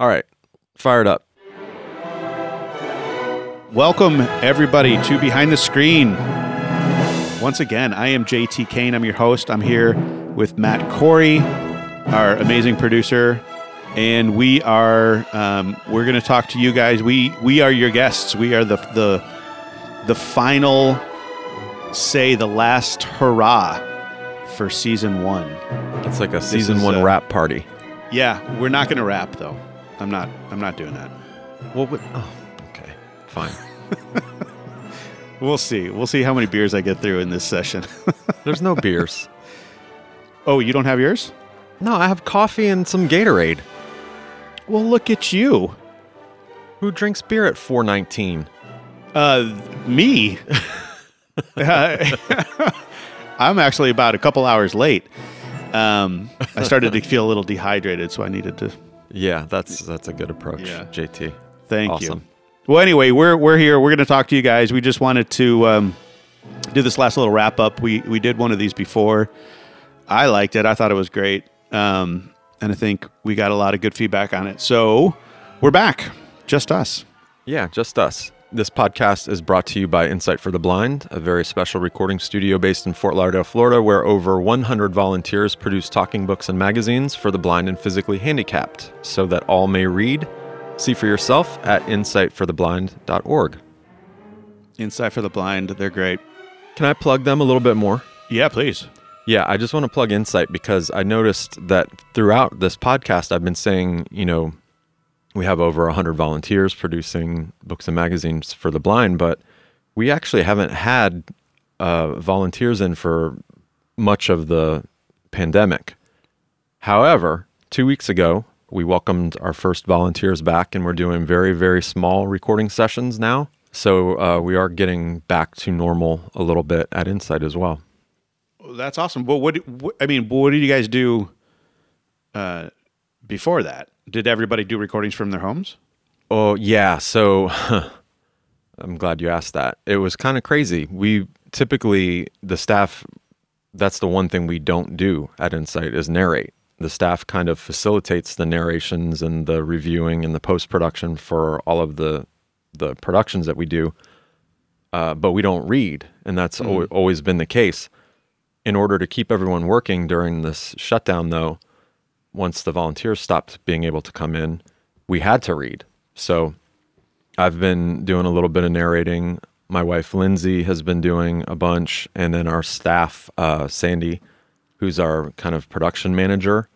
All right, fired up. Welcome, everybody, to Behind the Screen. Once again, I am JT Kane. I'm your host. I'm here with Matt Corey, our amazing producer, and we are um, we're going to talk to you guys. We we are your guests. We are the the the final say, the last hurrah for season one. It's like a season one uh, rap party. Yeah, we're not going to wrap though. I'm not. I'm not doing that. Well, what, oh, okay, fine. We'll see. We'll see how many beers I get through in this session. There's no beers. oh, you don't have yours? No, I have coffee and some Gatorade. Well, look at you. Who drinks beer at 419? Uh, me. I'm actually about a couple hours late. Um, I started to feel a little dehydrated, so I needed to. Yeah, that's that's a good approach, Yeah. JT. Thank Awesome. you. Well, anyway, we're we're here. We're going to talk to you guys. We just wanted to um, do this last little wrap up. We we did one of these before. I liked it. I thought it was great, um, and I think we got a lot of good feedback on it. So we're back, just us. Yeah, just us. This podcast is brought to you by Insight for the Blind, a very special recording studio based in Fort Lauderdale, Florida, where over 100 volunteers produce talking books and magazines for the blind and physically handicapped so that all may read. See for yourself at insightfortheblind.org. Insight for the Blind. They're great. Can I plug them a little bit more? Yeah, please. Yeah, I just want to plug Insight because I noticed that throughout this podcast, I've been saying, you know, we have over 100 volunteers producing books and magazines for the blind, but we actually haven't had uh, volunteers in for much of the pandemic. However, two weeks ago, we welcomed our first volunteers back, and we're doing very, very small recording sessions now. So uh, we are getting back to normal a little bit at Insight as well. That's awesome. But what, what I mean, what did you guys do uh, before that? Did everybody do recordings from their homes? Oh, yeah. So I'm glad you asked that. It was kind of crazy. We typically, the staff, that's the one thing we don't do at Insight is narrate. The staff kind of facilitates the narrations and the reviewing and the post production for all of the the productions that we do, uh, but we don't read, and that's al- always been the case. In order to keep everyone working during this shutdown, though, once the volunteers stopped being able to come in, we had to read. So I've been doing a little bit of narrating. My wife Lindsay has been doing a bunch, and then our staff, uh, Sandy, who's our kind of production manager.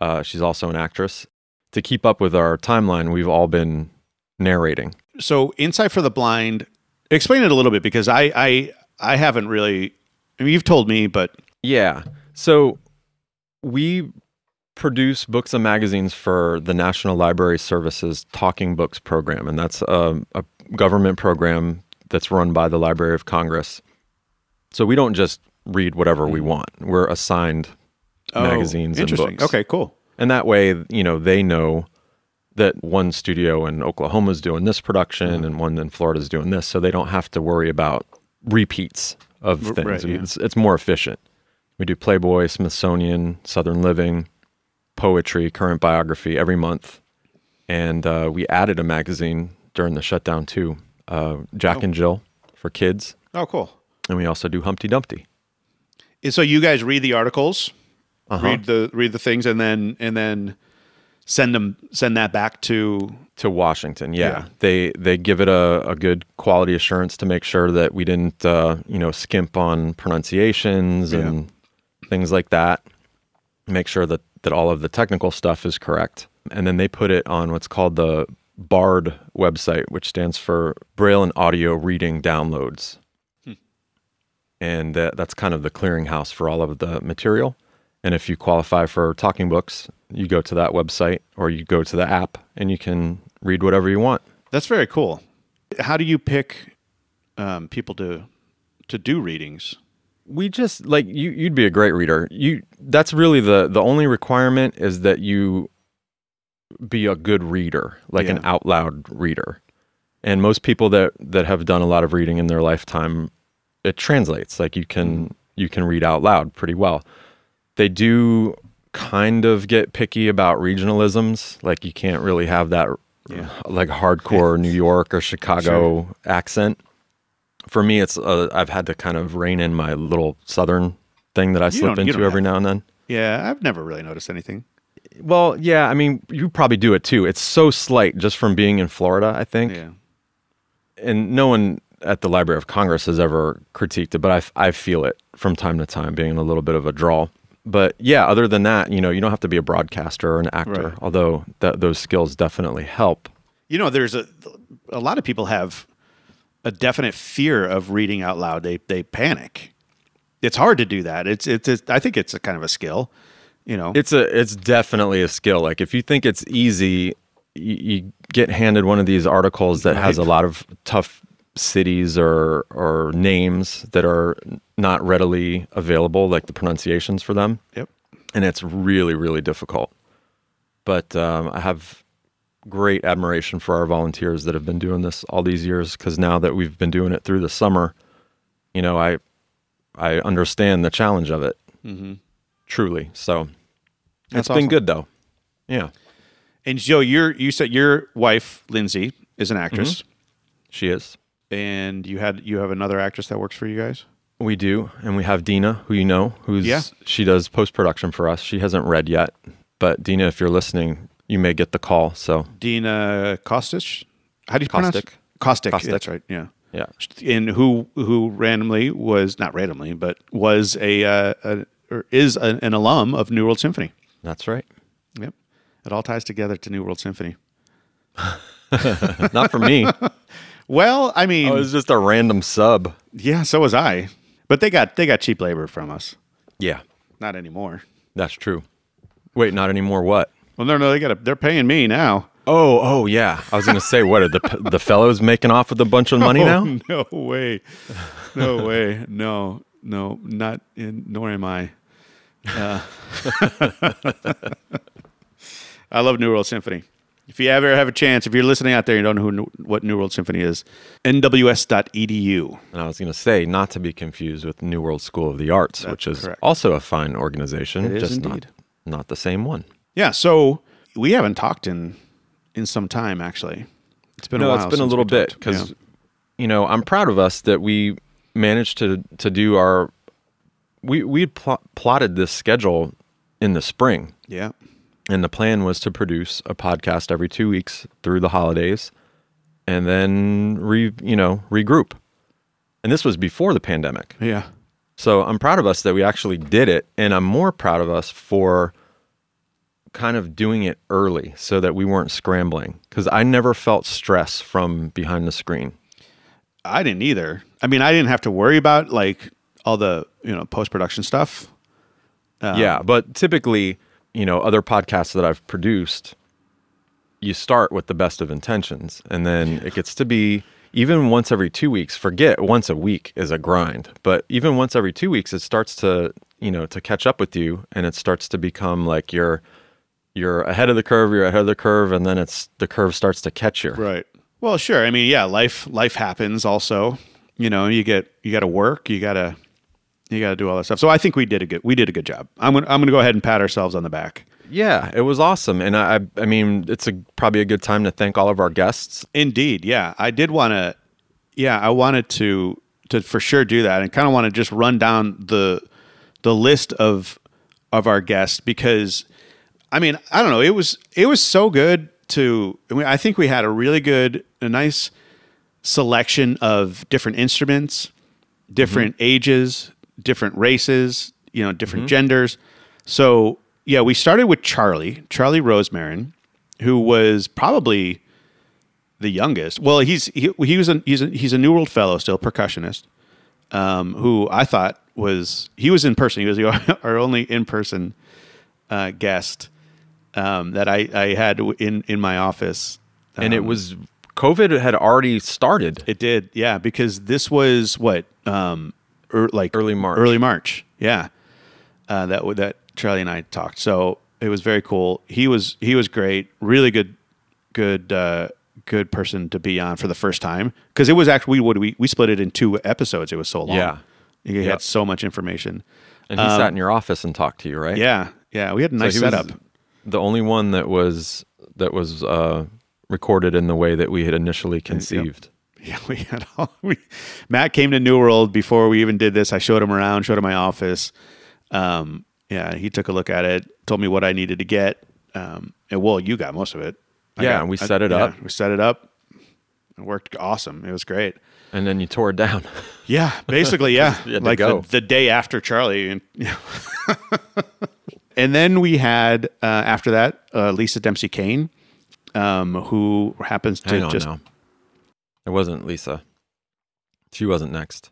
Uh, she's also an actress. To keep up with our timeline, we've all been narrating. So, Insight for the Blind. Explain it a little bit because I I I haven't really. I mean, you've told me, but Yeah. So we produce books and magazines for the National Library Services Talking Books program, and that's a, a government program that's run by the Library of Congress. So we don't just read whatever we want. We're assigned magazines Oh, and books. Okay, cool. And that way, you know, they know that one studio in Oklahoma is doing this production Mm-hmm. and one in Florida is doing this, so they don't have to worry about repeats of things. right, yeah. It's it's more efficient. We do Playboy, Smithsonian, Southern Living, poetry, current biography every month, and uh, we added a magazine during the shutdown too, uh, Jack and Jill for kids, Oh, cool. and we also do Humpty Dumpty. And so you guys read the articles, Uh-huh. read the read the things, and then and then send them send that back to. to Washington. Yeah, Yeah. they they give it a, a good quality assurance to make sure that we didn't uh, you know skimp on pronunciations and things like that. Make sure that that all of the technical stuff is correct, and then they put it on what's called the BARD website, which stands for Braille and Audio Reading Downloads. And that, that's kind of the clearinghouse for all of the material. And if you qualify for talking books, you go to that website or you go to the app and you can read whatever you want. That's very cool. How do you pick um, people to to do readings? We just like you you'd be a great reader. You that's really the the only requirement is that you be a good reader, like an out loud reader. And most people that that have done a lot of reading in their lifetime, it translates. Like you can mm-hmm. you can read out loud pretty well. They do kind of get picky about regionalisms. Like you can't really have that Yeah. like hardcore New York or Chicago accent. For me, it's uh, I've had to kind of rein in my little southern thing that I slip into every now and then. Yeah, I've never really noticed anything. Well, yeah, I mean, you probably do it too. It's so slight just from being in Florida, I think. Yeah. And no one at the Library of Congress has ever critiqued it, but I, I feel it from time to time being a little bit of a drawl. But yeah, other than that, you know, you don't have to be a broadcaster or an actor, Right. although th- those skills definitely help. You know, there's a a lot of people have a definite fear of reading out loud. They they panic. It's hard to do that. It's it's, it's I think it's a kind of a skill. You know, It's a it's definitely a skill. Like if you think it's easy, you, you get handed one of these articles that has a lot of tough cities or or names that are not readily available, like the pronunciations for them, yep. and it's really really difficult. But um, I have great admiration for our volunteers that have been doing this all these years because now that we've been doing it through the summer, you know, I I understand the challenge of it Mm-hmm. truly. So That's it's been good though. Yeah, And Joe, you're you said your wife Lindsay is an actress, she is. and you had you have another actress that works for you guys. We do, and we have Dina, who you know, who's Yeah. she does post production for us. She hasn't read yet, but Dina, if you're listening, you may get the call. So Dina Kostic. How do you pronounce it? Caustic. Caustic. Caustic. That's right. Yeah. yeah, and who who randomly was not randomly, but was a, uh, a or is an, an alum of New World Symphony. that's right. Yep, it all ties together to New World Symphony. Not for me. Well, I mean, I was just a random sub. yeah, so was I, but they got they got cheap labor from us. Yeah, Not anymore. that's true. Wait, not anymore. What? Well, no, no, they got a, they're paying me now. Oh, oh yeah. I was gonna say, what are the the fellows making off with a bunch of money now? Oh, no way, no way, no, no, not in. Nor am I. Uh, I love New World Symphony. If you ever have a chance, if you're listening out there, and you don't know who, what New World Symphony is, nws.edu. And I was gonna say, not to be confused with New World School of the Arts, which is correct. also a fine organization, It is just indeed. not not the same one. Yeah, so we haven't talked in in some time. Actually, it's been a no, it's been a little bit because Yeah. you know I'm proud of us that we managed to to do our we we pl- plotted this schedule in the spring, yeah, and the plan was to produce a podcast every two weeks through the holidays, and then re you know regroup, and this was before the pandemic. yeah, So I'm proud of us that we actually did it, and I'm more proud of us for kind of doing it early so that we weren't scrambling because I never felt stress from behind the screen. I didn't either. I mean, I didn't have to worry about like all the you know post production stuff. Um, yeah, but typically, you know, other podcasts that I've produced, you start with the best of intentions, and then it gets to be even once every two weeks. Forget once a week is a grind, but even once every two weeks, it starts to you know to catch up with you, and it starts to become like you're you're ahead of the curve, you're ahead of the curve, and then it's the curve starts to catch you. Right. Well, sure. I mean, yeah, life life happens also. You know, you get you got to work, you got to you got to do all that stuff. So I think we did a good we did a good job. I'm gonna I'm gonna go ahead and pat ourselves on the back. Yeah, it was awesome, and I I I mean it's a probably a good time to thank all of our guests. Indeed, yeah. I did want to yeah, I wanted to to for sure do that and kind of want to just run down the the list of of our guests because I mean, I don't know, it was it was so good to I, think we had a really good a nice selection of different instruments, different ages, different races, you know, different genders. So, yeah, we started with Charlie, Charlie Rosemarin, who was probably the youngest. Well, he's he, he was a, he's a, he's a New World Fellow still, percussionist. Um, who I thought was he was in person. He was the, our only in person uh, guest um, that I, I had in in my office. and it Um, was COVID had already started. it did, yeah, because this was what um, er, like Early March. Early March, yeah. Uh, that that Charlie and I talked, so it was very cool. He was he was great, really good, good, uh, good person to be on for the first time because it was actually we would we we split it in two episodes. It was so long. Yeah. he Yep. had so much information. And he sat in your office and talked to you, right? Um, Yeah, Yeah, we had a So nice was setup. The only one that was that was uh, recorded in the way that we had initially conceived. Yeah, we had all we Matt came to New World before we even did this. I showed him around, showed him my office. Um, yeah, he took a look at it, told me what I needed to get. Um, and well, you got most of it. I Yeah, got- and we set it yeah, up. We set it up. It worked awesome. It was great. And then you tore it down. Yeah, basically, yeah. You had to like. The, the day after Charlie, and and then we had uh, after that uh, Lisa Dempsey Kane, um, who happens to Hang on just now. It wasn't Lisa. She wasn't next.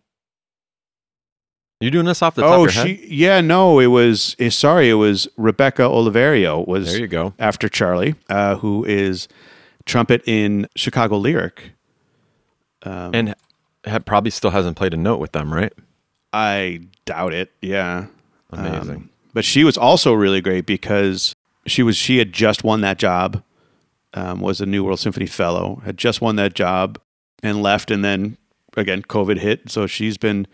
You doing this off the top oh of your she head? yeah no it was eh, sorry it was Rebecca Oliverio was There you go. after Charlie, uh, who is trumpet in Chicago Lyric. Um, And ha- probably still hasn't played a note with them, right? I doubt it. Yeah. Amazing. Um, but she was also really great because she was she had just won that job, um, was a New World Symphony Fellow, had just won that job and left, and then again COVID hit, so she's been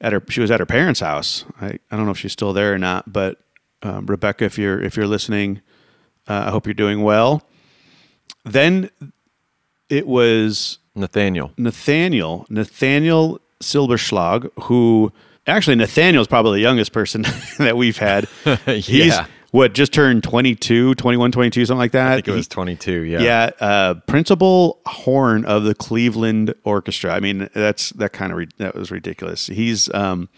at her she was at her parents' house. I, I don't know if she's still there or not, but um, Rebecca, if you're if you're listening, uh, I hope you're doing well. Then it was Nathaniel. Nathaniel, Nathaniel Silberschlag, who actually Nathaniel's probably the youngest person that we've had. He's Yeah. what just turned 22, 21, 22, something like that. I think it was He- 22. Yeah. yeah, uh, principal horn of the Cleveland Orchestra. I mean, that's that kind of re- that was ridiculous. He's um,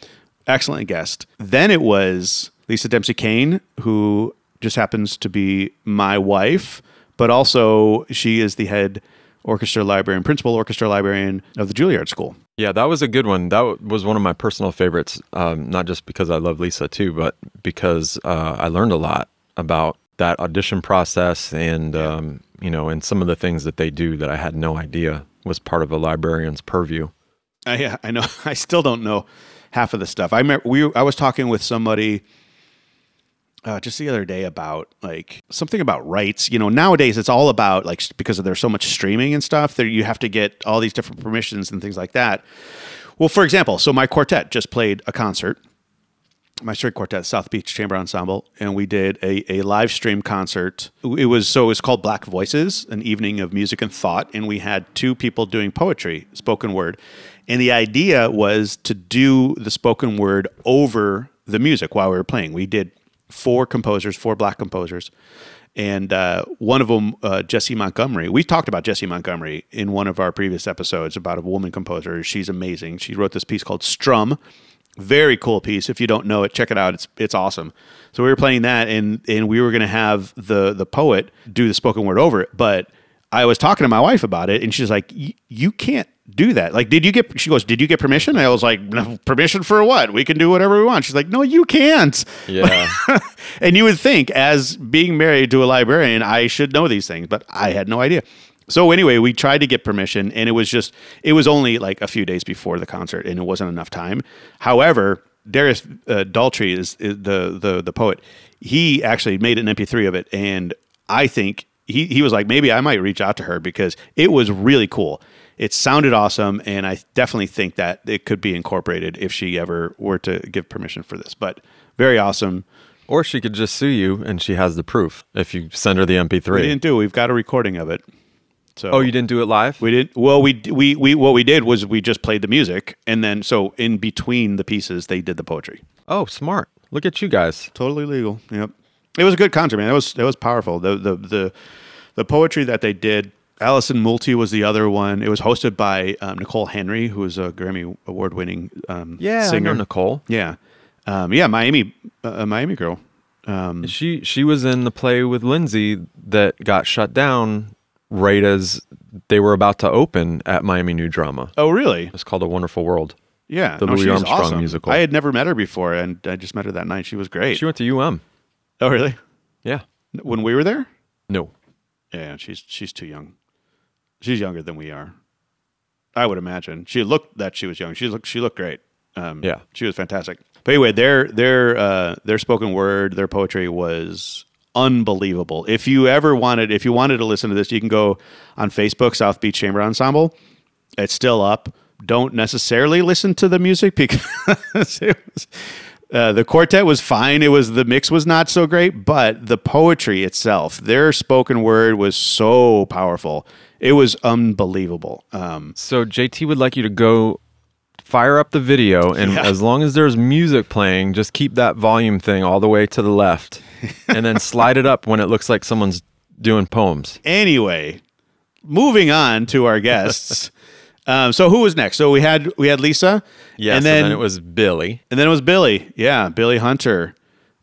excellent guest. Then it was Lisa Dempsey Kane, who just happens to be my wife, but also she is the head orchestra librarian, principal orchestra librarian of the Juilliard School. Yeah, that was a good one. That was one of my personal favorites. Um, not just because I love Lisa too, but because uh, I learned a lot about that audition process and um, you know, and some of the things that they do that I had no idea was part of a librarian's purview. Uh, yeah, I know. I still don't know half of the stuff. I remember we. I was talking with somebody uh, just the other day about like something about rights. You know, nowadays it's all about like because there's so much streaming and stuff. that you have to get all these different permissions and things like that. Well, for example, so my quartet just played a concert. My string quartet, South Beach Chamber Ensemble, and we did a, a live stream concert. It was so it was called Black Voices, an evening of music and thought, and we had two people doing poetry, spoken word, and the idea was to do the spoken word over the music while we were playing. We did four composers, four black composers, and uh, one of them, uh, Jessie Montgomery. We talked about Jessie Montgomery in one of our previous episodes about a woman composer. She's amazing. She wrote this piece called Strum. Very cool piece. If you don't know it, check it out. It's it's awesome. So we were playing that, and and we were going to have the the poet do the spoken word over it. But I was talking to my wife about it, and she's like, "You can't do that. Like, did you get?" She goes, "Did you get permission?" I was like, no, "Permission for what? We can do whatever we want." She's like, "No, you can't." Yeah. and you would think, as being married to a librarian, I should know these things, but I had no idea. So anyway, we tried to get permission, and it was just it was only like a few days before the concert, and it wasn't enough time. However, Darius uh, Daltrey is, is the the the poet. He actually made an MP3 of it, and I think he he was like maybe I might reach out to her because it was really cool. It sounded awesome, and I definitely think that it could be incorporated if she ever were to give permission for this. But very awesome. or she could just sue you and she has the proof if you send her the MP3. We didn't do. We've got a recording of it. So oh, you didn't do it live? we didn't. Well, we we we what we did was we just played the music, and then so in between the pieces, they did the poetry. oh, smart. Look at you guys. Totally legal. Yep. It was a good concert, man. It was it was powerful. The the the the poetry that they did. Allison Multi was the other one. It was hosted by um, Nicole Henry, who is a Grammy award winning um, Yeah, singer. I know Nicole. Yeah, um, yeah, Miami, uh, a Miami girl. Um, She she was in the play with Lindsay that got shut down right as they were about to open at Miami New Drama. oh, really? It's called A Wonderful World. Yeah, The Louis she's Armstrong awesome. musical. I had never met her before, and I just met her that night. She was great. She went to UM. Oh, really? Yeah. When we were there? No. Yeah, she's she's too young. She's younger than we are. I would imagine. She looked that she was young. She looked she looked great. Um, Yeah. she was fantastic. But anyway, their their uh, their spoken word, their poetry was unbelievable. If you ever wanted, if you wanted to listen to this, you can go on Facebook, South Beach Chamber Ensemble. It's still up. Don't necessarily listen to the music because it was, Uh, the quartet was fine. It was the mix was not so great, but the poetry itself, their spoken word was so powerful. It was unbelievable. Um, So JT would like you to go fire up the video, and Yeah. as long as there's music playing, just keep that volume thing all the way to the left, and then slide it up when it looks like someone's doing poems. anyway, moving on to our guests. um, so who was next? So we had we had Lisa. Yes, and then, it was Billy. and then it was Billy. Yeah, Billy Hunter.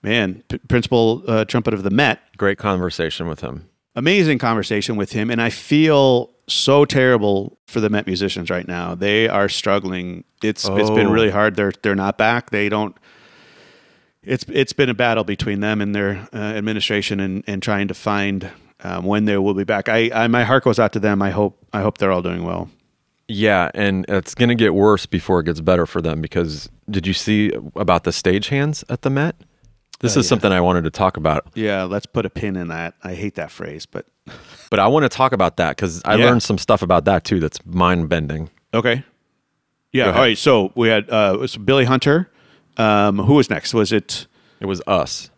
Man, p- principal uh, trumpet of the Met. Great conversation with him. amazing conversation with him and i feel so terrible for the met musicians right now they are struggling it's it's been Oh. really hard they're they're not back they don't it's it's been a battle between them and their uh, administration and and trying to find um, when they will be back I, I my heart goes out to them i hope i hope they're all doing well Yeah, and it's gonna get worse before it gets better for them because did you see about the stagehands at the Met? This Uh, is yeah. something I wanted to talk about, yeah let's put a pin in that i hate that phrase but but I want to talk about that because I Yeah. learned some stuff about that too that's mind bending. okay yeah all right so we had uh it was billy hunter um who was next was it It was us.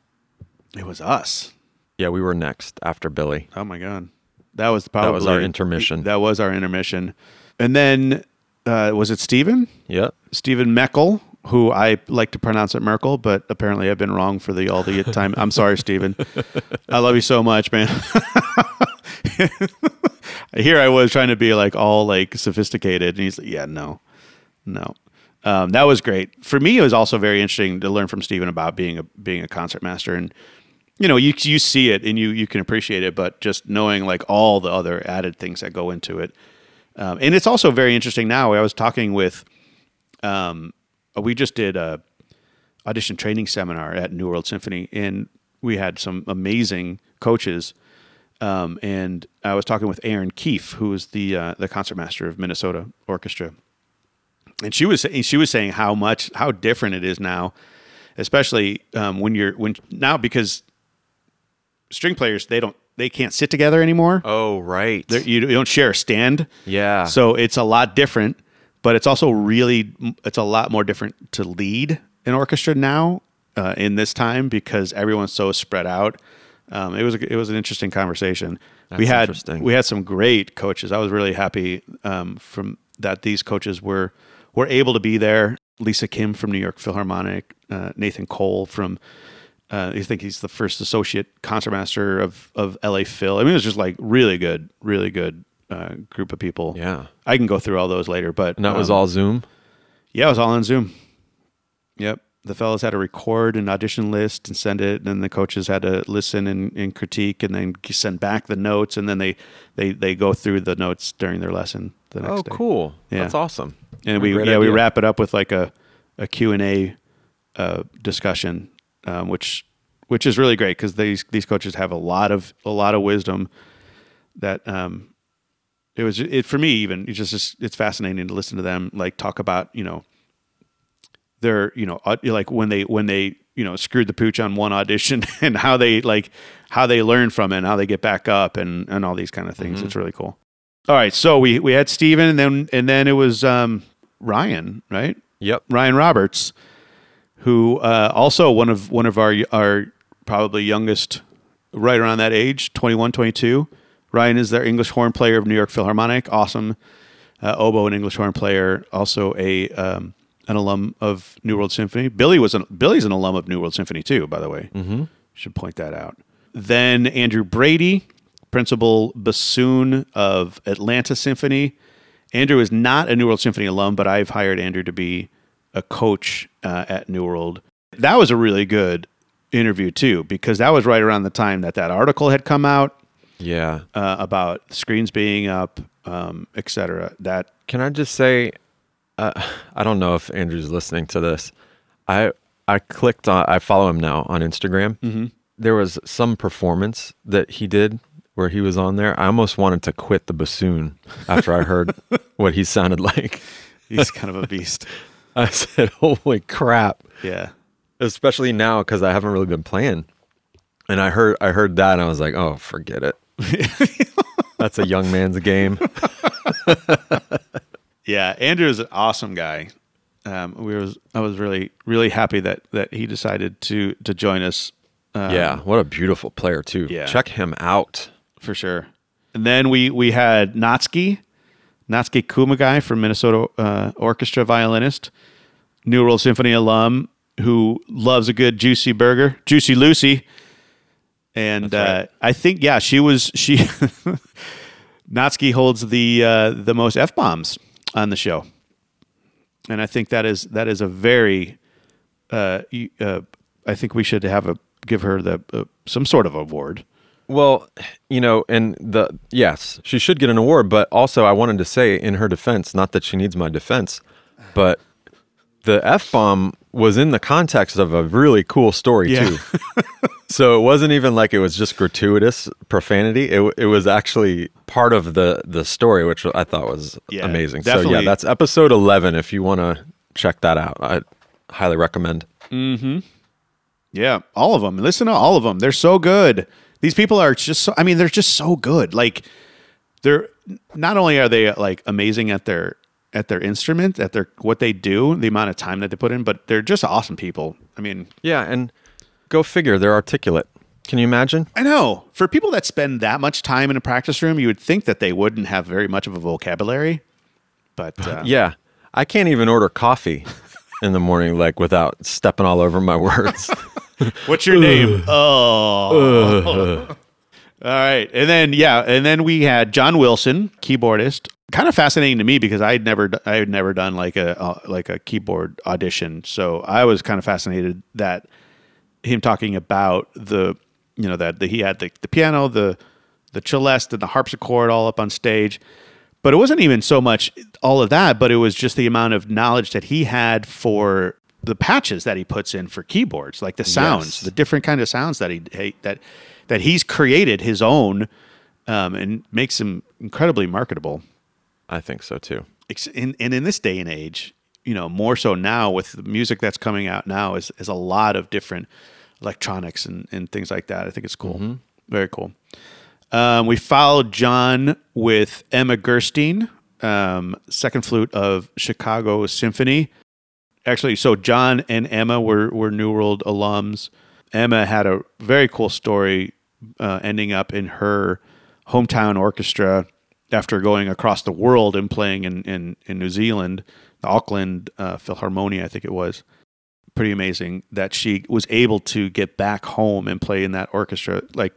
it was us Yeah, we were next after Billy. Oh my god, that was probably that was our intermission. That was our intermission, and then uh, was it Stephen Yeah. Stephen Moeckel, who I like to pronounce it Merkel, but apparently I've been wrong for the all the time. I'm sorry, Stephen. I love you so much, man. Here I was trying to be like all like sophisticated, and he's like, "Yeah, no, no." Um, that was great for me. It was also very interesting to learn from Stephen about being a being a concert master, and you know, you you see it and you you can appreciate it, but just knowing like all the other added things that go into it, um, and it's also very interesting now. I was talking with, um, we just did a audition training seminar at New World Symphony, and we had some amazing coaches. Um, and I was talking with Erin Keefe, who is the uh, the concertmaster of Minnesota Orchestra, and she was she was saying how much how different it is now, especially um, when you're when now because string players they don't they can't sit together anymore. Oh, right. They're- You, you don't share a stand. yeah. So it's a lot different, but it's also really it's a lot more different to lead an orchestra now uh, in this time because everyone's so spread out. Um, it was it was an interesting conversation. we had interesting. we had some great coaches. I was really happy um, from that these coaches were were able to be there. Lisa Kim from New York Philharmonic, uh, Nathan Cole from uh, I think he's the first associate concertmaster of of LA Phil. I mean, it was just like really good, really good uh, group of people. yeah. I can go through all those later, but And that was um, all Zoom. Yeah, it was all on Zoom. Yep, the fellows had to record an audition list and send it, and then the coaches had to listen and, and critique, and then send back the notes, and then they they they go through the notes during their lesson the next Oh, day. cool. Yeah. That's awesome. And we yeah we wrap it up with like a a Q and A uh, discussion, um, which which is really great because these these coaches have a lot of a lot of wisdom that um it was it for me even it's just it's, it's fascinating to listen to them like talk about you know their you know like when they when they you know screwed the pooch on one audition and how they like how they learn from it and how they get back up and and all these kind of things. It's really cool. All right so we we had steven and then and then it was um ryan right? Yep. Ryan Roberts, who uh, also one of one of our our probably youngest, right around that age, 21, 22. Ryan is their English horn player of New York Philharmonic, awesome uh, oboe and English horn player, also a um, an alum of New World Symphony. Billy was an, Billy's an alum of New World Symphony too, by the way. Mm-hmm. Should point that out. Then Andrew Brady, principal bassoon of Atlanta Symphony. Andrew is not a New World Symphony alum, but I've hired Andrew to be a coach uh, at New World. That was a really good interview too, because that was right around the time that that article had come out Yeah. uh, about screens being up, um, et cetera. That Can I just say, uh, I don't know if Andrew's listening to this. I I clicked on. I follow him now on Instagram. Mm-hmm. There was some performance that he did where he was on there. I almost wanted to quit the bassoon after I heard what he sounded like. he's kind of a beast. I said, "Holy crap!" Yeah. Especially now because I haven't really been playing, and I heard I heard that and I was like, "Oh, forget it." That's a young man's game. Yeah, Andrew is an awesome guy. um, we was I was really really happy that that he decided to to join us. Um, yeah, what a beautiful player too. yeah. Check him out. for sure. And then we we had Natsuki, Natsuki Kumagai from Minnesota uh, Orchestra violinist, New World Symphony alum who loves a good juicy burger, Juicy Lucy. And That's uh, right. I think yeah, she was she. Natsuki holds the uh, the most f bombs on the show, and I think that is that is a very. Uh, uh, I think we should have a give her the uh, some sort of award. Well, you know, and the yes, she should get an award, but also I wanted to say in her defense, not that she needs my defense, but the F bomb was in the context of a really cool story Yeah. too. so it wasn't even like it was just gratuitous profanity. It, it was actually part of the the story, which I thought was Yeah, amazing. So yeah, that's episode 11 if you want to check that out. I highly recommend. Mhm. Yeah, all of them. Listen to all of them. They're so good. These people are just so I mean, they're just so good. Like they're not only are they like amazing at their at their instrument, at their what they do, the amount of time that they put in, but they're just awesome people. I mean, Yeah, and go figure, they're articulate. Can you imagine? I know. For people that spend that much time in a practice room, you would think that they wouldn't have very much of a vocabulary. But uh, Yeah. I can't even order coffee in the morning like without stepping all over my words. What's your name? Oh. All right. And then yeah, and then we had John Wilson, keyboardist. Kind of fascinating to me because I'd never I had never done like a uh, like a keyboard audition. So I was kind of fascinated that him talking about the you know that the, he had the, the piano, the the celeste and the harpsichord all up on stage. But it wasn't even so much all of that, but it was just the amount of knowledge that he had for the patches that he puts in for keyboards, like the sounds, Yes. the different kind of sounds that he that that he's created his own, um, and makes him incredibly marketable. I think so too. In, and in this day and age, you know, more so now with the music that's coming out now is, is a lot of different electronics and, and things like that. I think it's cool. Very cool. Um, we followed John with Emma Gerstein, um, second flute of Chicago Symphony. Actually, so John and Emma were, were New World alums. Emma had a very cool story uh, ending up in her hometown orchestra after going across the world and playing in, in, in New Zealand, the Auckland uh, Philharmonia, I think it was. Pretty amazing that she was able to get back home and play in that orchestra. Like,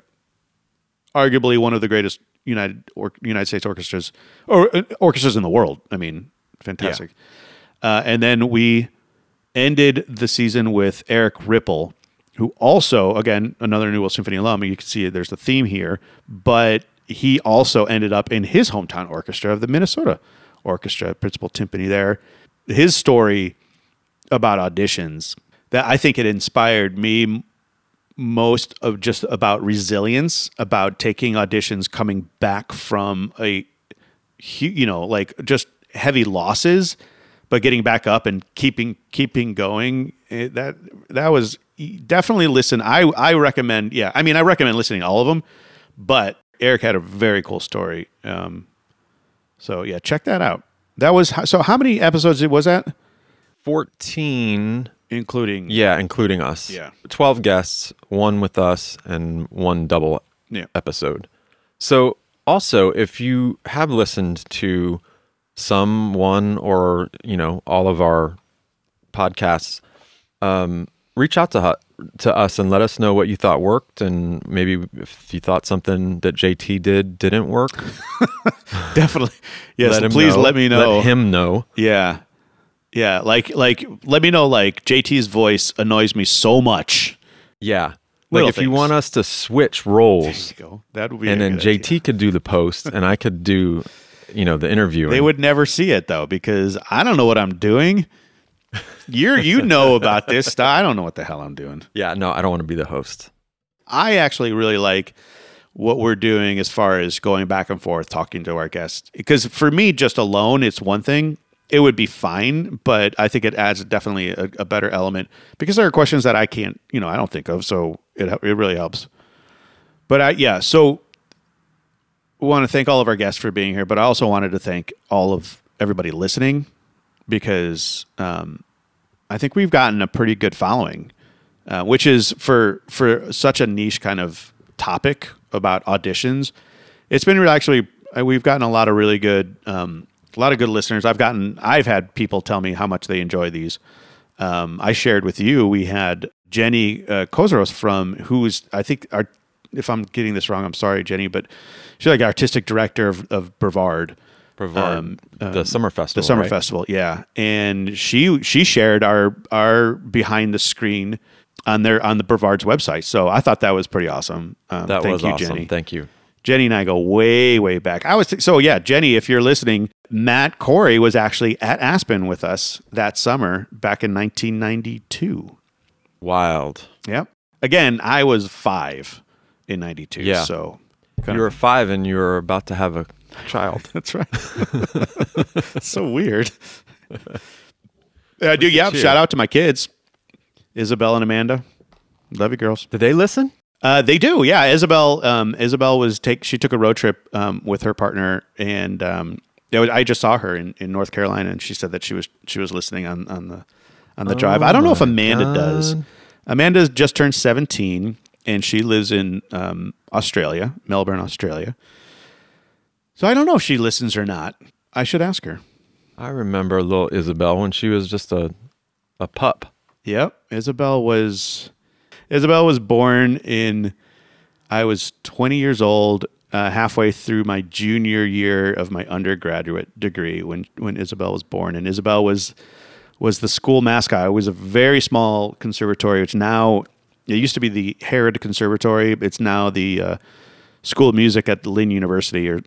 arguably one of the greatest United or, United States orchestras or uh, orchestras in the world. I mean, fantastic. Uh, and then we ended the season with Erich Rieppel, who also, again, another New World Symphony alum. You can see there's a theme here, but he also ended up in his hometown orchestra of the Minnesota Orchestra, principal timpani there. His story about auditions that I think it inspired me most of just about resilience, about taking auditions, coming back from a, you know, like just heavy losses, but getting back up and keeping keeping going. Eh, That that was definitely listen. I I recommend. Yeah, I mean, I recommend listening to all of them, but Erich had a very cool story. Um, so yeah, check that out. That was so. How many episodes it was that, 14 including? yeah including us Yeah. 12 guests one with us and one double Yeah. episode so also if you have listened to some one or you know all of our podcasts um, reach out to to us and let us know what you thought worked and maybe if you thought something that JT did didn't work definitely. Yes, let please know. let me know. let him know Yeah. Yeah, like like let me know like JT's voice annoys me so much. yeah like Little if you want us to switch roles There you go. That would be and then JT idea. could do the post and I could do you know the interview They would never see it though because I don't know what I'm doing. You're you know about this stuff. I don't know what the hell I'm doing. yeah no I don't want to be the host I actually really like what we're doing as far as going back and forth talking to our guests because for me just alone it's one thing it would be fine but i think it adds definitely a, a better element because there are questions that i can't you know i don't think of so it, it really helps but i yeah so want to thank all of our guests for being here but i also wanted to thank all of everybody listening because um, I think we've gotten a pretty good following, uh, which is for for such a niche kind of topic about auditions. It's been really actually uh, we've gotten a lot of really good um, a lot of good listeners. I've gotten I've had people tell me how much they enjoy these. Um, I shared with you we had Jenny uh, Kozaros from who's I think our if I'm getting this wrong I'm sorry Jenny but she's like artistic director of, of Brevard Brevard, Um, the summer festival. the summer right? festival yeah and she she shared our our behind the screen on their on the Brevard's website so I thought that was pretty awesome um, That thank was you awesome. Jenny Thank you. Jenny and I go way way back I was so yeah Jenny if you're listening Matt Corey was actually at Aspen with us that summer back in 1992 Wild. yep again I was five in 92 Yeah. so You were five and you were about to have a child. That's right. so weird. Yeah, dude. Yeah. you. Shout out to my kids, Isabel and Amanda. Love you, girls. Did they listen? Uh, they do. Yeah. Isabel. Um, Isabel was take. She took a road trip um, with her partner, and um, was, I just saw her in, in North Carolina, and she said that she was she was listening on on the on the drive. I don't know if my Amanda does. Amanda's just turned seventeen, and she lives in um, Australia, Melbourne, Australia. So I don't know if she listens or not. I should ask her. I remember little Isabel when she was just a a pup. Yep. Isabel was Isabel was born in I was 20 years old, uh, halfway through my junior year of my undergraduate degree when when Isabel was born, and Isabel was was the school mascot. It was a very small conservatory, which now it used to be the Harid Conservatory. It's now the uh, School of Music at Lynn University or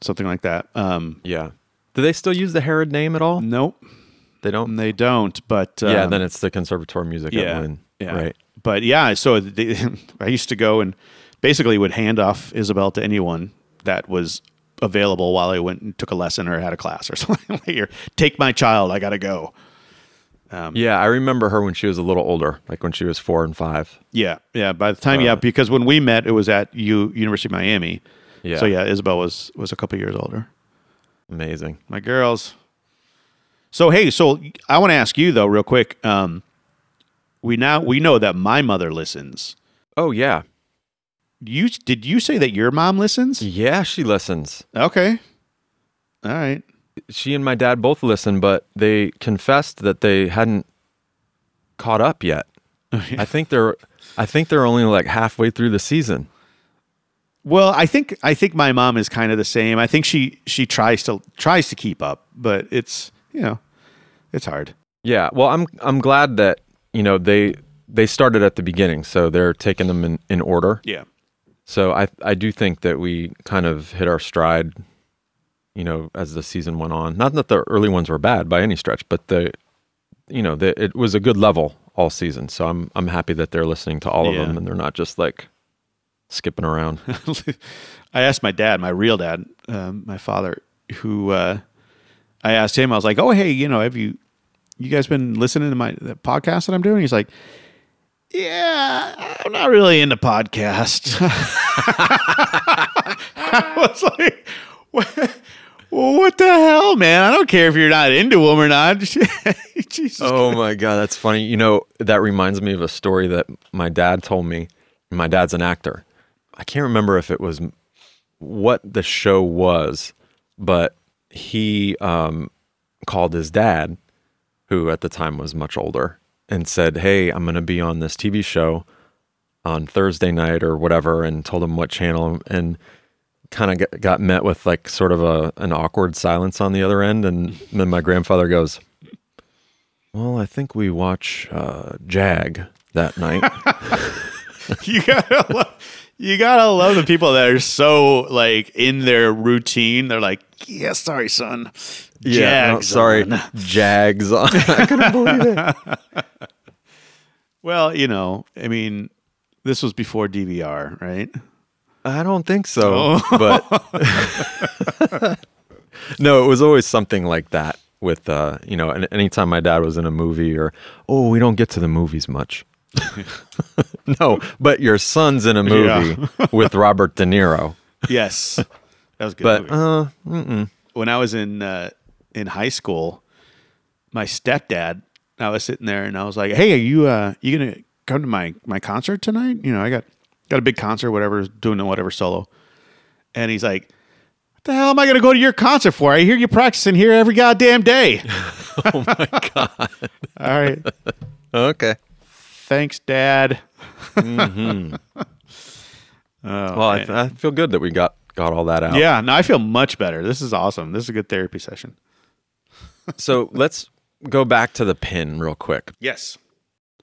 something like that. Um, Yeah. Do they still use the Harid name at all? nope, They don't. they don't. But yeah. um, Then it's the Conservatory Music yeah, at Lynn. yeah. Right. But yeah, so the, I used to go and basically would hand off Isabel to anyone that was available while I went and took a lesson or had a class or something. like, Here, take my child. I gotta go. Yeah, I remember her when she was a little older, like when she was four and five. Yeah, yeah. By the time, yeah, because when we met, it was at U University of Miami. Yeah. So yeah, Isabel was was a couple years older. Amazing. My girls. So hey, so I want to ask you though, real quick. Um, we now we know that my mother listens. Oh yeah. You did you say that your mom listens? Yeah, she listens. Okay. All right. She and my dad both listened, but they confessed that they hadn't caught up yet. I think they're I think they're only like halfway through the season. Well, I think I think my mom is kind of the same. I think she she tries to tries to keep up, but it's you know, it's hard. Yeah. Well, I'm I'm glad that, you know, they they started at the beginning, so they're taking them in, in order. Yeah. So I I do think that we kind of hit our stride, you know, as the season went on. Not that the early ones were bad by any stretch, but the you know, the, it was a good level all season. So I'm I'm happy that they're listening to all Yeah. of them and they're not just like skipping around. I asked my dad, my real dad, um, my father, who uh, I asked him. I was like, "Oh, hey, you know, have you you guys been listening to my the podcast that I'm doing?" He's like, "Yeah, I'm not really into podcasts." I was like, "What?" Well, what the hell, man? I don't care if you're not into them or not. Jesus. oh my god, that's funny. You know, that reminds me of a story that my dad told me. My dad's an actor. I can't remember if it was what the show was, but he um, called his dad, who at the time was much older, and said, "Hey, I'm going to be on this TV show on Thursday night or whatever," and told him what channel, and kind of got, met with like sort of a an awkward silence on the other end, and then my grandfather goes, "Well, I think we watch uh, Jag that night." you gotta love, you gotta love the people that are so like in their routine. They're like, yeah, sorry, son. Yeah, no, sorry, on." Jags on. I couldn't believe it. Well, you know, I mean, this was before DVR, right? I don't think so, Oh. but no, it was always something like that. With uh, you know, and anytime my dad was in a movie, or oh, we don't get to the movies much. no, but your son's in a movie with Robert De Niro. Yes, that was a good. But movie. uh, when I was in uh, in high school, my stepdad. I was sitting there and I was like, "Hey, are you uh you gonna come to my my concert tonight? You know, I got got a big concert, whatever, doing a whatever solo." And he's like, "What the hell am I gonna go to your concert for? I hear you practicing here every goddamn day." Oh my god. All right, Okay. thanks, Dad. mm-hmm Well, I, I feel good that we got got all that out. Yeah, no, I feel much better. This is awesome. This is a good therapy session. So let's go back to the pin real quick. Yes.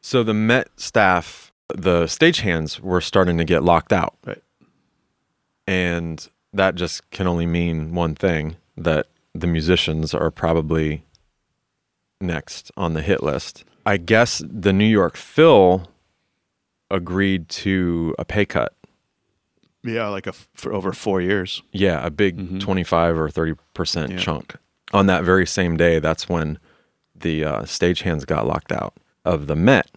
So the Met staff, the stagehands were starting to get locked out. Right. And that just can only mean one thing that the musicians are probably next on the hit list. I guess the New York Phil agreed to a pay cut. Yeah, like a f- for over four years. Yeah, a big 25 or 30% Mm-hmm. Yeah. chunk. On that very same day, that's when the uh, stagehands got locked out of the Met.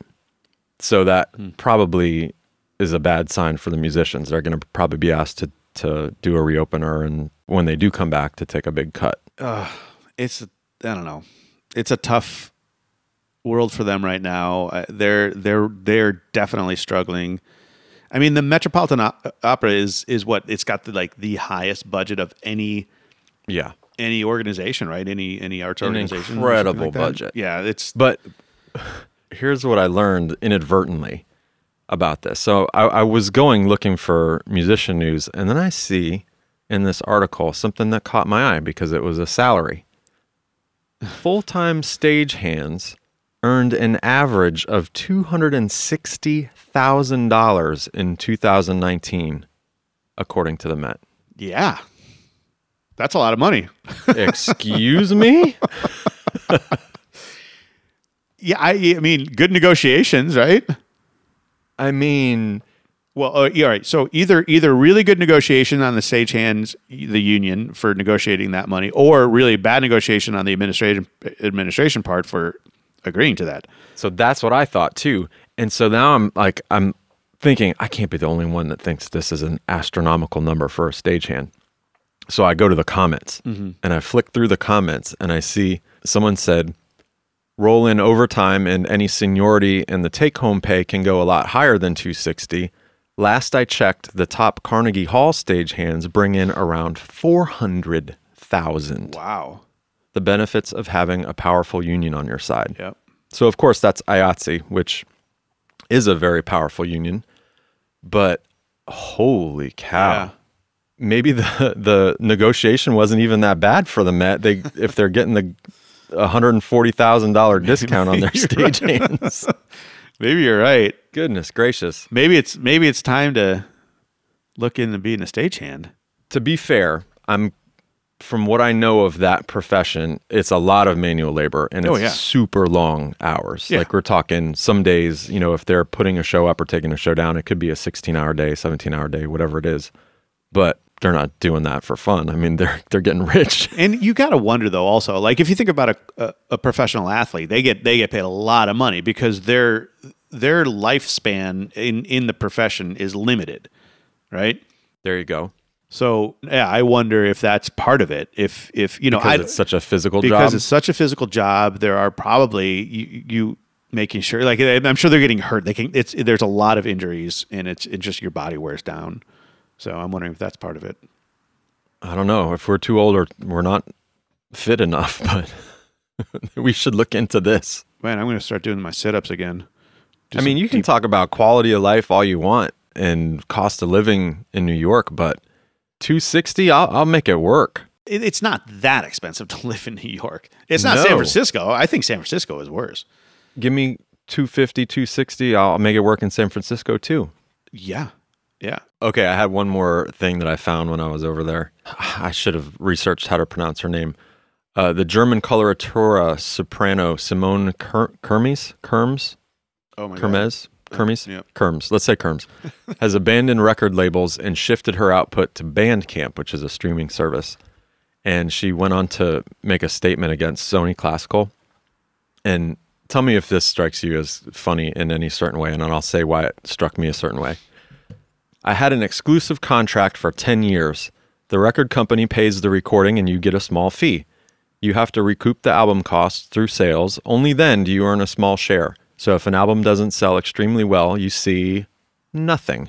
So that Hmm. probably is a bad sign for the musicians. They're going to probably be asked to, to do a reopener and when they do come back to take a big cut. It's I don't know. It's a tough world for them right now. Uh, They're they're they're definitely struggling. I mean, the Metropolitan O- Opera is is what it's got the like the highest budget of any Yeah. any organization, right? Any any arts An organization. incredible like budget. Yeah, it's But here's what I learned inadvertently about this. So I, I was going looking for musician news, and then I see in this article something that caught my eye because it was a salary. Full time stagehands earned an average of $260,000 in 2019, according to the Met. yeah. That's a lot of money. Excuse me? Yeah, I, I mean, good negotiations, right? I mean, Well, uh, yeah, all right. So either either really good negotiation on the stagehands, the union for negotiating that money, or really bad negotiation on the administration administration part for agreeing to that. So that's what I thought too. And so now I'm like, I'm thinking I can't be the only one that thinks this is an astronomical number for a stagehand. So I go to the comments and I flick through the comments and I see someone said, roll in overtime and any seniority and the take home pay can go a lot higher than 260. Last I checked, the top Carnegie Hall stagehands bring in around 400,000. Wow. The benefits of having a powerful union on your side. Yep. So of course that's IATSE, which is a very powerful union, but holy cow. Yeah. Maybe the the negotiation wasn't even that bad for the Met. They if they're getting the $140,000 discount on their stage hands. Maybe you're right. Goodness gracious. Maybe it's maybe it's time to look into being a stagehand. To be fair, I'm from what I know of that profession, it's a lot of manual labor and oh, it's Oh, yeah. super long hours. Yeah. Like we're talking some days, you know, if they're putting a show up or taking a show down, it could be a 16 hour day, 17 hour day, whatever it is. But they're not doing that for fun. I mean, they're they're getting rich. And you got to wonder though, also, like if you think about a, a, a professional athlete, they get they get paid a lot of money because their their lifespan in in the profession is limited, right? There you go. So yeah, I wonder if that's part of it. If if you know, Because I, it's such a physical because job. Because it's such a physical job, there are probably you, you making sure like I'm sure they're getting hurt. They can it's there's a lot of injuries and it's it's just your body wears down. So I'm wondering if that's part of it. I don't know if we're too old or we're not fit enough, but we should look into this. Man, I'm going to start doing my sit-ups again. Do I mean, you can deep- talk about quality of life all you want and cost of living in New York, but 260, I'll, I'll make it work. it, it's not that expensive to live in New York. It's not San Francisco. I think San Francisco is worse. Give me 250, 260, I'll make it work in San Francisco too. Yeah. Yeah. Okay, I had one more thing that I found when I was over there. I should have researched how to pronounce her name. Uh, the German coloratura soprano Simone Ker- Kermes, Kerms, Oh my Kermes, Kermes, Yep. Kerms. Let's say Kerms has abandoned record labels and shifted her output to Bandcamp, which is a streaming service. And she went on to make a statement against Sony Classical. And tell me if this strikes you as funny in any certain way, and then I'll say why it struck me a certain way. I had an exclusive contract for 10 years. The record company pays the recording and you get a small fee. You have to recoup the album costs through sales. Only then do you earn a small share. So if an album doesn't sell extremely well, you see nothing.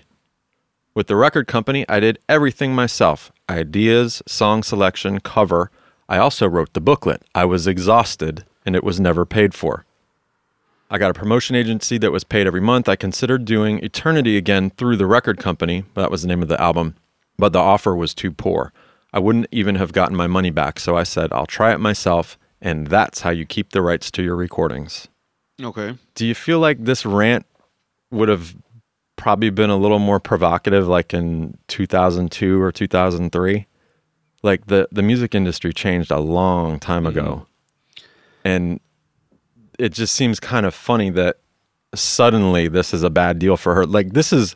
With the record company, I did everything myself ideas, song selection, cover. I also wrote the booklet. I was exhausted and it was never paid for. I got a promotion agency that was paid every month. I considered doing Eternity again through the record company. But that was the name of the album. But the offer was too poor. I wouldn't even have gotten my money back. So I said, I'll try it myself. And that's how you keep the rights to your recordings. Okay. Do you feel like this rant would have probably been a little more provocative like in 2002 or 2003? Like the the music industry changed a long time mm-hmm. ago. And it just seems kind of funny that suddenly this is a bad deal for her. Like this is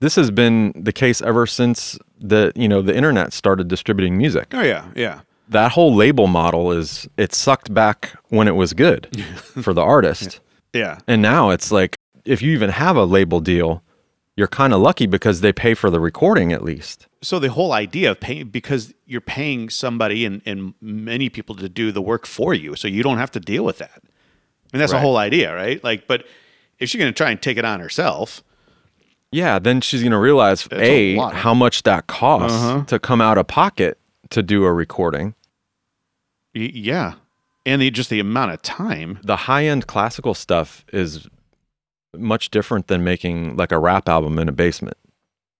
this has been the case ever since the you know the internet started distributing music Oh yeah, yeah. that whole label model is it sucked back when it was good for the artist. Yeah. And now it's like if you even have a label deal, you're kind of lucky because they pay for the recording at least. So the whole idea of paying because you're paying somebody and, and many people to do the work for you, so you don't have to deal with that. I mean that's the whole idea, right? Like, but if she's going to try and take it on herself, Yeah, then she's going to realize a a how much that costs Uh-huh. to come out of pocket to do a recording. y- yeah, and the, just the amount of time. The high-end classical stuff is much different than making like a rap album in a basement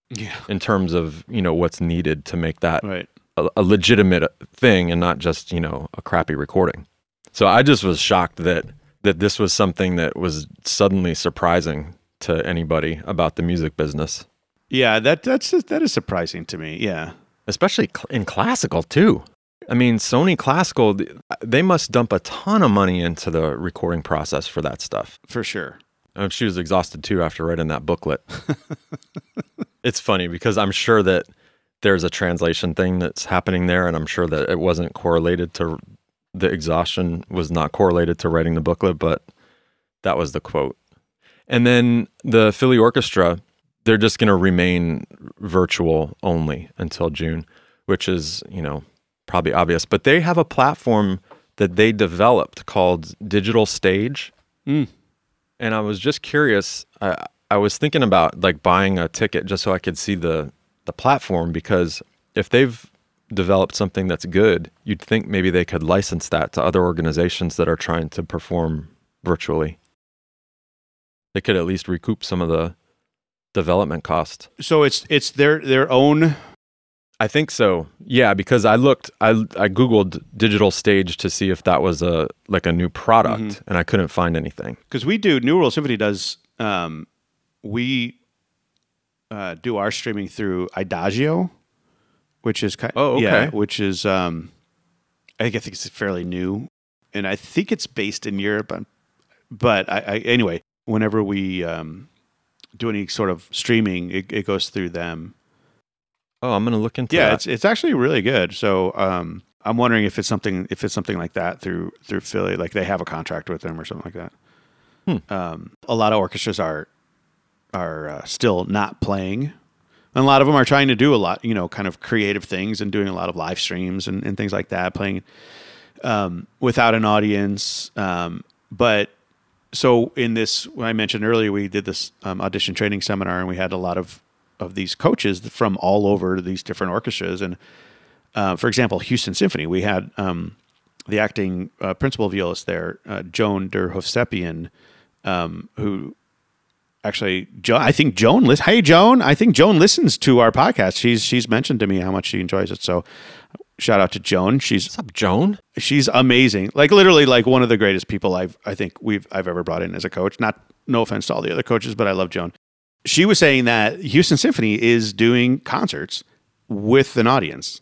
Yeah. in terms of, you know, what's needed to make that Right. a, a legitimate thing and not just you know a crappy recording so i just was shocked that that this was something that was suddenly surprising to anybody about the music business Yeah, that that's that is surprising to me. Yeah. especially in classical too i mean sony Classical, they must dump a ton of money into the recording process for that stuff For sure. Um, she was exhausted too after writing that booklet. it's funny because I'm sure that there's a translation thing that's happening there, and I'm sure that it wasn't correlated to the exhaustion was not correlated to writing the booklet, but that was the quote. And then the Philly Orchestra, they're just going to remain virtual only until June, which is, you know, probably obvious. But they have a platform that they developed called Digital Stage Mm. and I was just curious. I I was thinking about like buying a ticket just so I could see the the platform because if they've developed something that's good, you'd think maybe they could license that to other organizations that are trying to perform virtually. They could at least recoup some of the development cost. So it's it's their their own. I think so. Yeah, because I looked, I I googled digital stage to see if that was a like a new product, Mhm. and I couldn't find anything. because we do New World Symphony does um, we uh, do our streaming through Idagio, which is kind Oh, yeah, okay. which is um, I think I think it's fairly new, and I think it's based in Europe. But I, I anyway, whenever we um, do any sort of streaming, it, it goes through them. Oh, I'm gonna look into Yeah, that. it's it's actually really good. So um, I'm wondering if it's something if it's something like that through through Philly, like they have a contract with them or something like that. Hmm. Um, a lot of orchestras are are uh, still not playing, and a lot of them are trying to do a lot, you know, kind of creative things and doing a lot of live streams and, and things like that, playing um, without an audience. Um, but so in this, when I mentioned earlier, we did this um, audition training seminar, and we had a lot of of these coaches from all over these different orchestras. And uh, for example, Houston Symphony, we had um, the acting uh, principal violist there, uh, Joan DerHovsepian, um, who actually, jo- I think Joan. Lis- hey, Joan, I think Joan listens to our podcast. She's she's mentioned to me how much she enjoys it. So. Shout out to Joan. She's What's up, Joan? she's amazing. Like literally like one of the greatest people I've I think we've I've ever brought in as a coach. Not no offense to all the other coaches, but I love Joan. She was saying that Houston Symphony is doing concerts with an audience.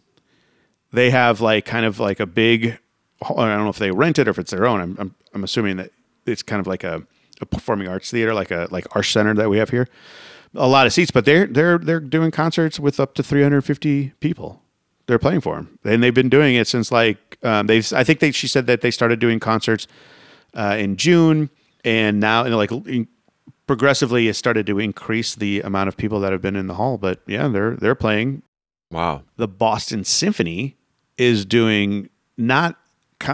They have like kind of like a big I don't know if they rent it or if it's their own. I'm I'm, I'm assuming that it's kind of like a, a performing arts theater, like a like Arts Center that we have here. A lot of seats, but they're they're they're doing concerts with up to 350 people they're playing for them, and they've been doing it since like um, they've. I think they. She said that they started doing concerts uh, in June, and now and like in, progressively it started to increase the amount of people that have been in the hall. But yeah, they're they're playing. Wow. The Boston Symphony is doing not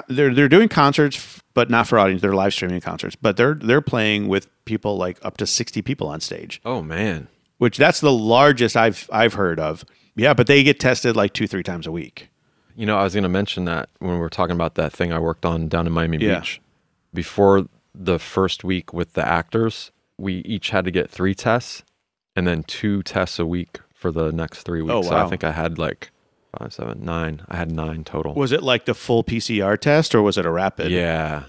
they're they're doing concerts, but not for audience. They're live streaming concerts, but they're they're playing with people like up to sixty people on stage, Oh man. which that's the largest I've I've heard of. Yeah, but they get tested like two three times a week. You know, I was going to mention that when we were talking about that thing I worked on down in Miami Yeah. Beach. Before the first week with the actors, we each had to get three tests and then two tests a week for the next three weeks. Oh, wow. So I think I had like five, seven, nine. I had nine total. Was it like the full PCR test or was it a rapid? yeah.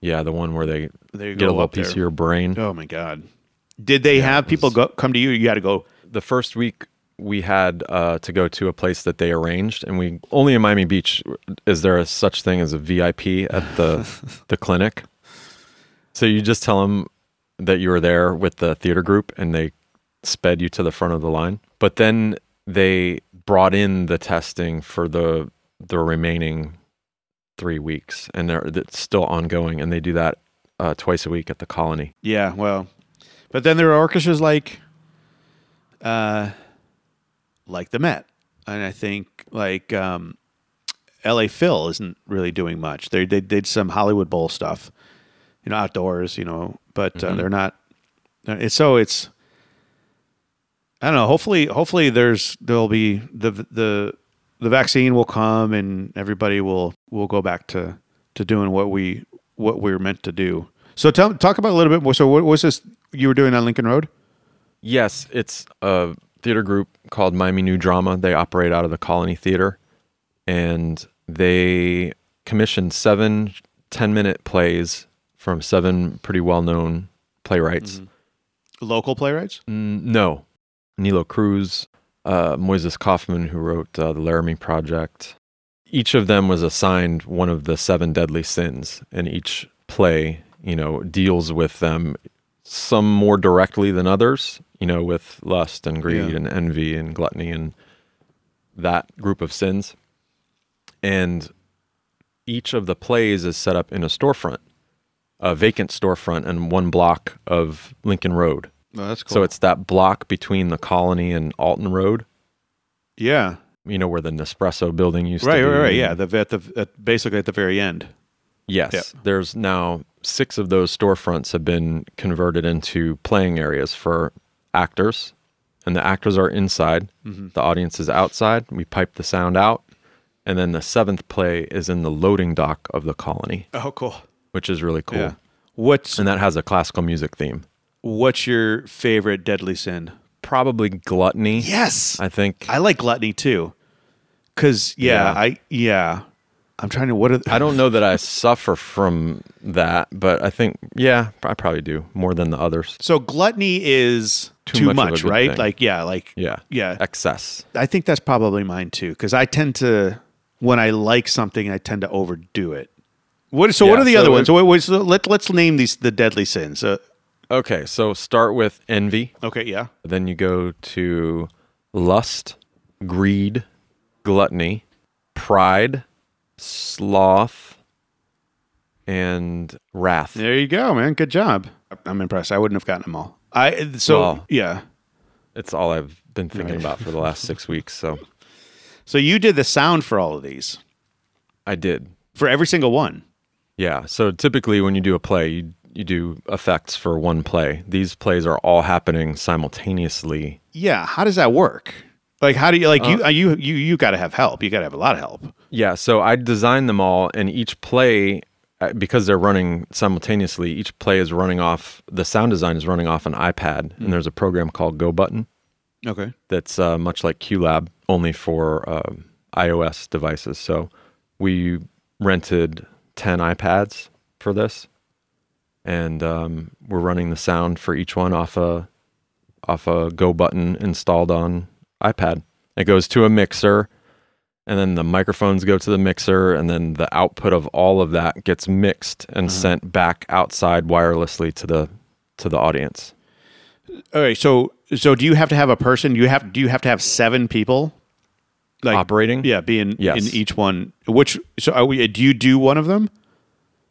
Yeah. The one where they There you get a little piece there. of your brain. Oh my god. Did they have people go come to you? You had to go. the first week we had uh, to go to a place that they arranged, and we only in Miami Beach is there a such thing as a VIP at the the clinic. So you just tell them that you were there with the theater group, and they sped you to the front of the line. But then they brought in the testing for the the remaining three weeks, and they're it's still ongoing, and they do that uh, twice a week at the colony. Yeah, well, but then there are orchestras like, uh, like the Met, and I think like um, L.A. Phil isn't really doing much. They they did some Hollywood Bowl stuff, you know, outdoors, you know, but uh, they're not. It's so it's. I don't know. Hopefully, hopefully there's there'll be the the the vaccine will come and everybody will will go back to to doing what we what we're meant to do. So tell talk about a little bit more. So what was this you were doing on Lincoln Road? Yes, it's a theater group called Miami New Drama. They operate out of the Colony Theater, and they commissioned seven 10 minute plays from seven pretty well known playwrights. Local playwrights. Mm, no, Nilo Cruz, uh, Moises Kaufman, who wrote uh, the Laramie Project. Each of them was assigned one of the seven deadly sins, and each play, you know, deals with them. Some more directly than others, you know, with lust and greed Yeah. and envy and gluttony and that group of sins. And each of the plays is set up in a storefront, a vacant storefront, and one block of Lincoln Road. Oh, that's cool. So it's that block between the Colony and Alton Road, yeah, you know, where the Nespresso building used right, to be. right, right. Yeah, the at the at, basically at the very end. Yes. Yep. There's now six of those storefronts have been converted into playing areas for actors, and the actors are inside. Mm-hmm. The audience is outside. We pipe the sound out. And then the seventh play is in the loading dock of the colony, Oh, cool. which is really cool. Yeah. What's And that has a classical music theme. What's your favorite deadly sin? Probably gluttony. Yes, I think. I like gluttony too. Cause yeah, Yeah. I yeah. I'm trying to what are I don't know that I suffer from that, but I think, yeah, I probably do more than the others. so gluttony is Too too, much of a much, good right? thing. Like yeah, like Yeah. yeah. Excess. I think that's probably mine too. Because I tend to when I like something, I tend to overdo it. What so? what Yeah, are the so other ones? So, what, what- so let let's name these the deadly sins. Uh, Okay, so start with envy. okay, yeah. Then you go to lust, greed, gluttony, pride, sloth, and wrath. There you go, man. Good job. I'm impressed. I wouldn't have gotten them all. I so Well- yeah. It's all I've been thinking Right. about for the last six weeks. So So you did the sound for all of these I did. for every single one. Yeah. So typically, when you do a play, you you do effects for one play. These plays are all happening simultaneously. Yeah. How does that work? Like, how do you like you you you you got to have help. You got to have a lot of help. Yeah. So I designed them all, and each play, uh, because they're running simultaneously, each play is running off. The sound design is running off an iPad, and there's a program called Go Button Okay. that's uh, much like QLab, only for um, iOS devices. So we rented 10 iPads for this, and um, we're running the sound for each one off a off a Go button installed on iPad. It goes to a mixer, and then the microphones go to the mixer, and then the output of all of that gets mixed and sent back outside wirelessly to the to the audience. All right. So so do you have to have a person? Do you have do you have to have seven people? Like Operating? Yeah, being Yes. in each one. Which so are we? Do you do one of them?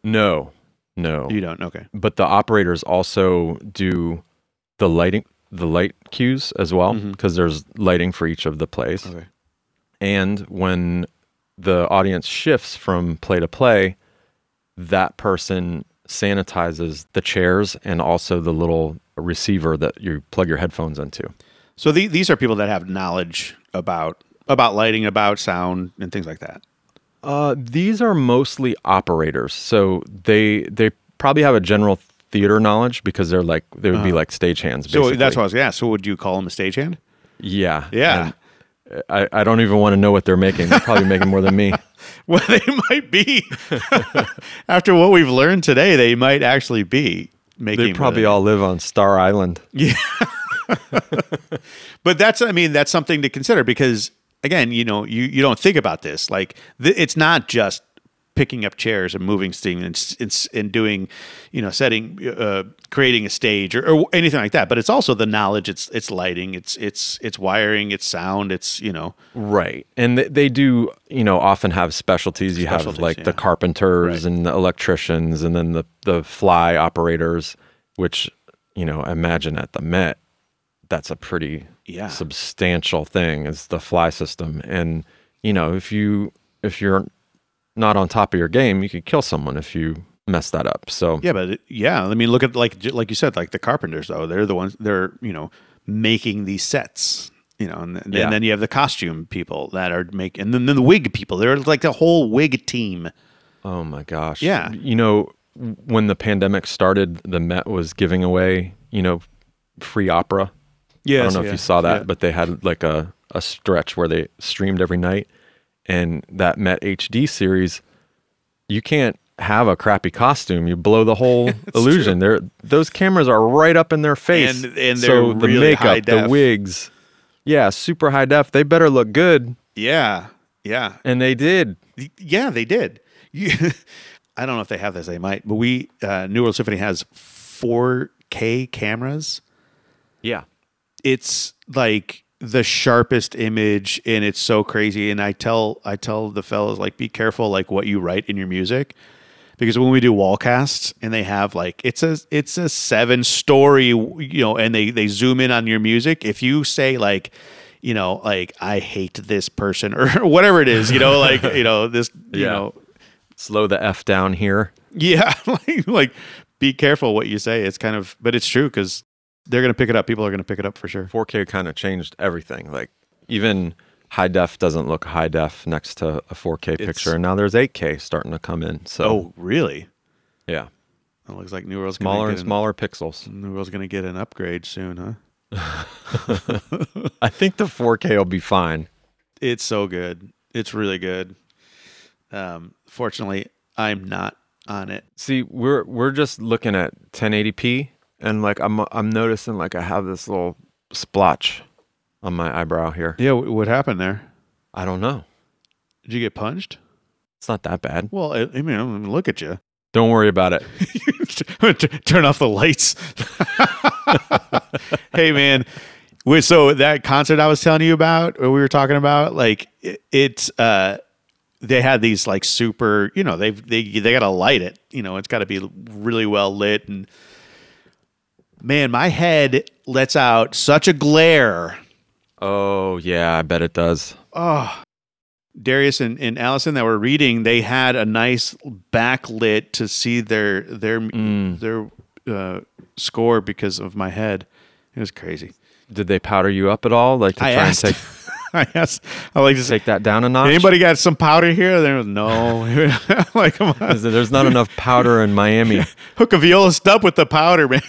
No, no. You don't. Okay. but the operators also do the lighting the light cues as well mm-hmm. because there's lighting for each of the plays Okay. and when the audience shifts from play to play, that person sanitizes the chairs and also the little receiver that you plug your headphones into. So the, these are people that have knowledge about about lighting, about sound, and things like that. Uh, these are mostly operators, so they they probably have a general theater knowledge because they're like they would be like stagehands. Uh-huh. So that's what I was. Yeah. So would you call them a stagehand? Yeah, Yeah. And I, I don't even want to know what they're making. They're probably making more than me. Well, they might be. After what we've learned today, they might actually be making. They probably all live on Star Island. Yeah. But that's. I mean, that's something to consider because again, you know, you you don't think about this. Like th- it's not just picking up chairs and moving things and, and, and doing, you know, setting, uh, creating a stage or, or anything like that. But it's also the knowledge. It's it's lighting. It's it's it's wiring. It's sound. It's you know. Right. And they, they do, you know, often have specialties. You have Specialties, like the carpenters Right. and the electricians and then the, the fly operators, which, you know, imagine at the Met, that's a pretty Yeah. substantial thing is the fly system. And, you know, if you if you're not on top of your game, you could kill someone if you mess that up. So Yeah, but it- yeah, I mean, look at like like you said, like the carpenters though. They're the ones they're you know making these sets. You know, and, th- Yeah. and then you have the costume people that are making, and then, then the wig people. They're like the whole wig team. Oh my gosh. Yeah. You know, when the pandemic started, the Met was giving away, you know, free opera. Yeah, I don't know if you saw that, but they had like a, a stretch where they streamed every night. And that Met HD series, you can't have a crappy costume. You blow the whole illusion. They're, those cameras are right up in their face. And- and so they're the really high makeup, the wigs, yeah, super high def. They better look good. yeah, yeah, And they did. yeah. They did. You, I don't know if they have this. They might, but we uh, New World Symphony has 4K cameras. Yeah. It's like the sharpest image and it's so crazy and i tell i tell the fellas like be careful like what you write in your music because when we do Wallcasts and they have like it's a it's a seven story you know and they they zoom in on your music if you say like you know like i hate this person or whatever it is you know like you know this you Yeah. know Slow the F down here. yeah like like be careful what you say it's kind of but it's true because they're gonna pick it up people are gonna pick it up for sure 4K kind of changed everything. Like even high def doesn't look high def next to a 4K picture, and now there's 8K starting to come in. So oh really yeah, It looks like New World's smaller and smaller pixels. New World's gonna get an upgrade soon, huh? I think the 4K will be fine. It's so good. It's really good. Um, fortunately, I'm not on it. See, we're we're just looking at 1080p, and like I'm I'm noticing like I have this little splotch on my eyebrow here. Yeah, what happened there? I don't know. Did you get punched? It's not that bad. Well, I, I mean, look at you. Don't worry about it. Turn off the lights. hey, man. So that concert I was telling you about, or we were talking about, like it, it's uh, they had these like super, you know, they've they they got to light it. You know, it's got to be really well lit, and man, my head lets out such a glare. Oh yeah, I bet it does. Oh, Darius and, and Allison that were reading, they had a nice backlit to see their their their uh, score because of my head. It was crazy. Did they powder you up at all? Like to I try asked. and take I asked. I like to take that down a notch? anybody got some powder here? There no. like, come on. There- There's not enough powder in Miami. Hook a viola up with the powder, man.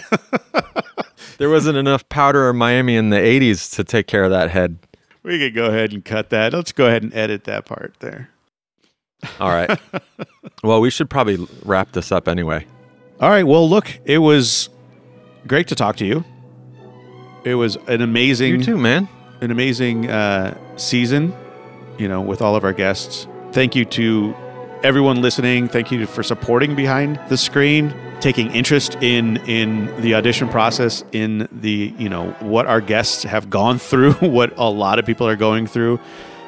There wasn't enough powder in Miami in the 80s to take care of that head. we could go ahead and cut that. Let's go ahead and edit that part there. All right. well, we should probably wrap this up anyway. All right. Well, look, it was great to talk to you. It was an amazing. You too, man. An amazing uh, season, you know, with all of our guests. Thank you to everyone listening. Thank you for supporting behind the screen, taking interest in in the audition process, in the you know what our guests have gone through, what a lot of people are going through.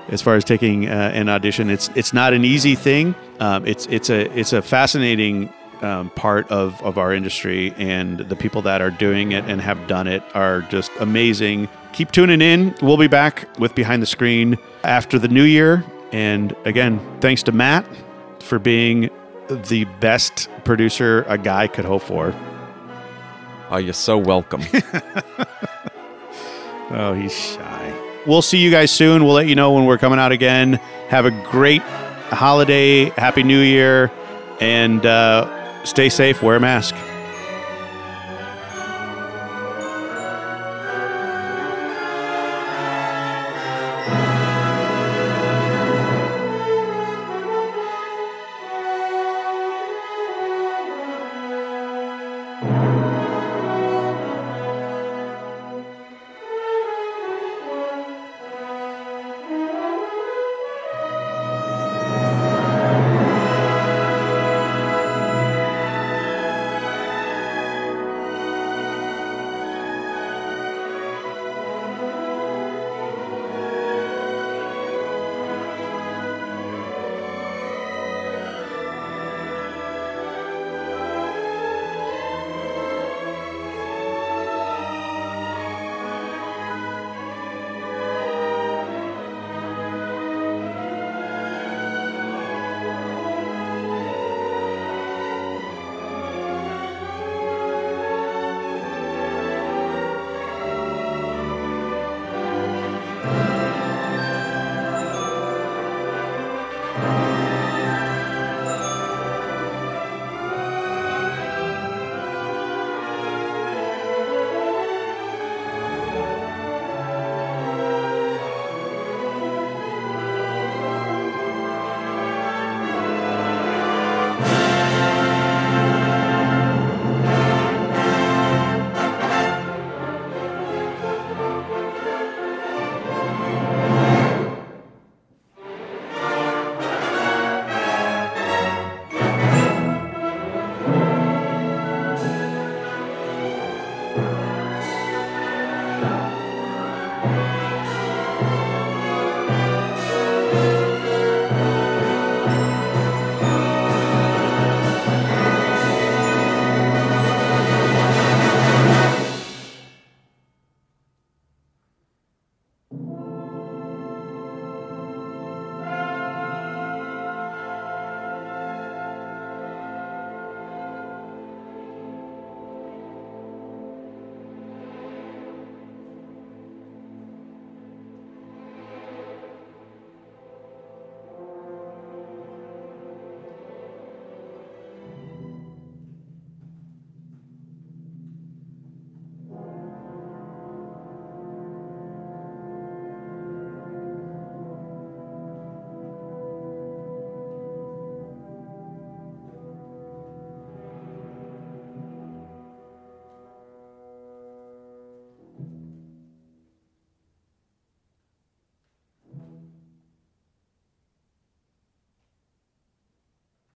As far as taking uh, an audition, it's it's not an easy thing. Um, it's it's a it's a fascinating um, part of, of our industry, and the people that are doing it and have done it are just amazing. Keep tuning in. We'll be back with Behind the Screen after the new year. And again, thanks to Matt for being the best producer a guy could hope for. Oh, you're so welcome. Oh, he's shy. We'll see you guys soon. We'll let you know when we're coming out again. Have a great holiday, happy new year, and uh, stay safe. Wear a mask.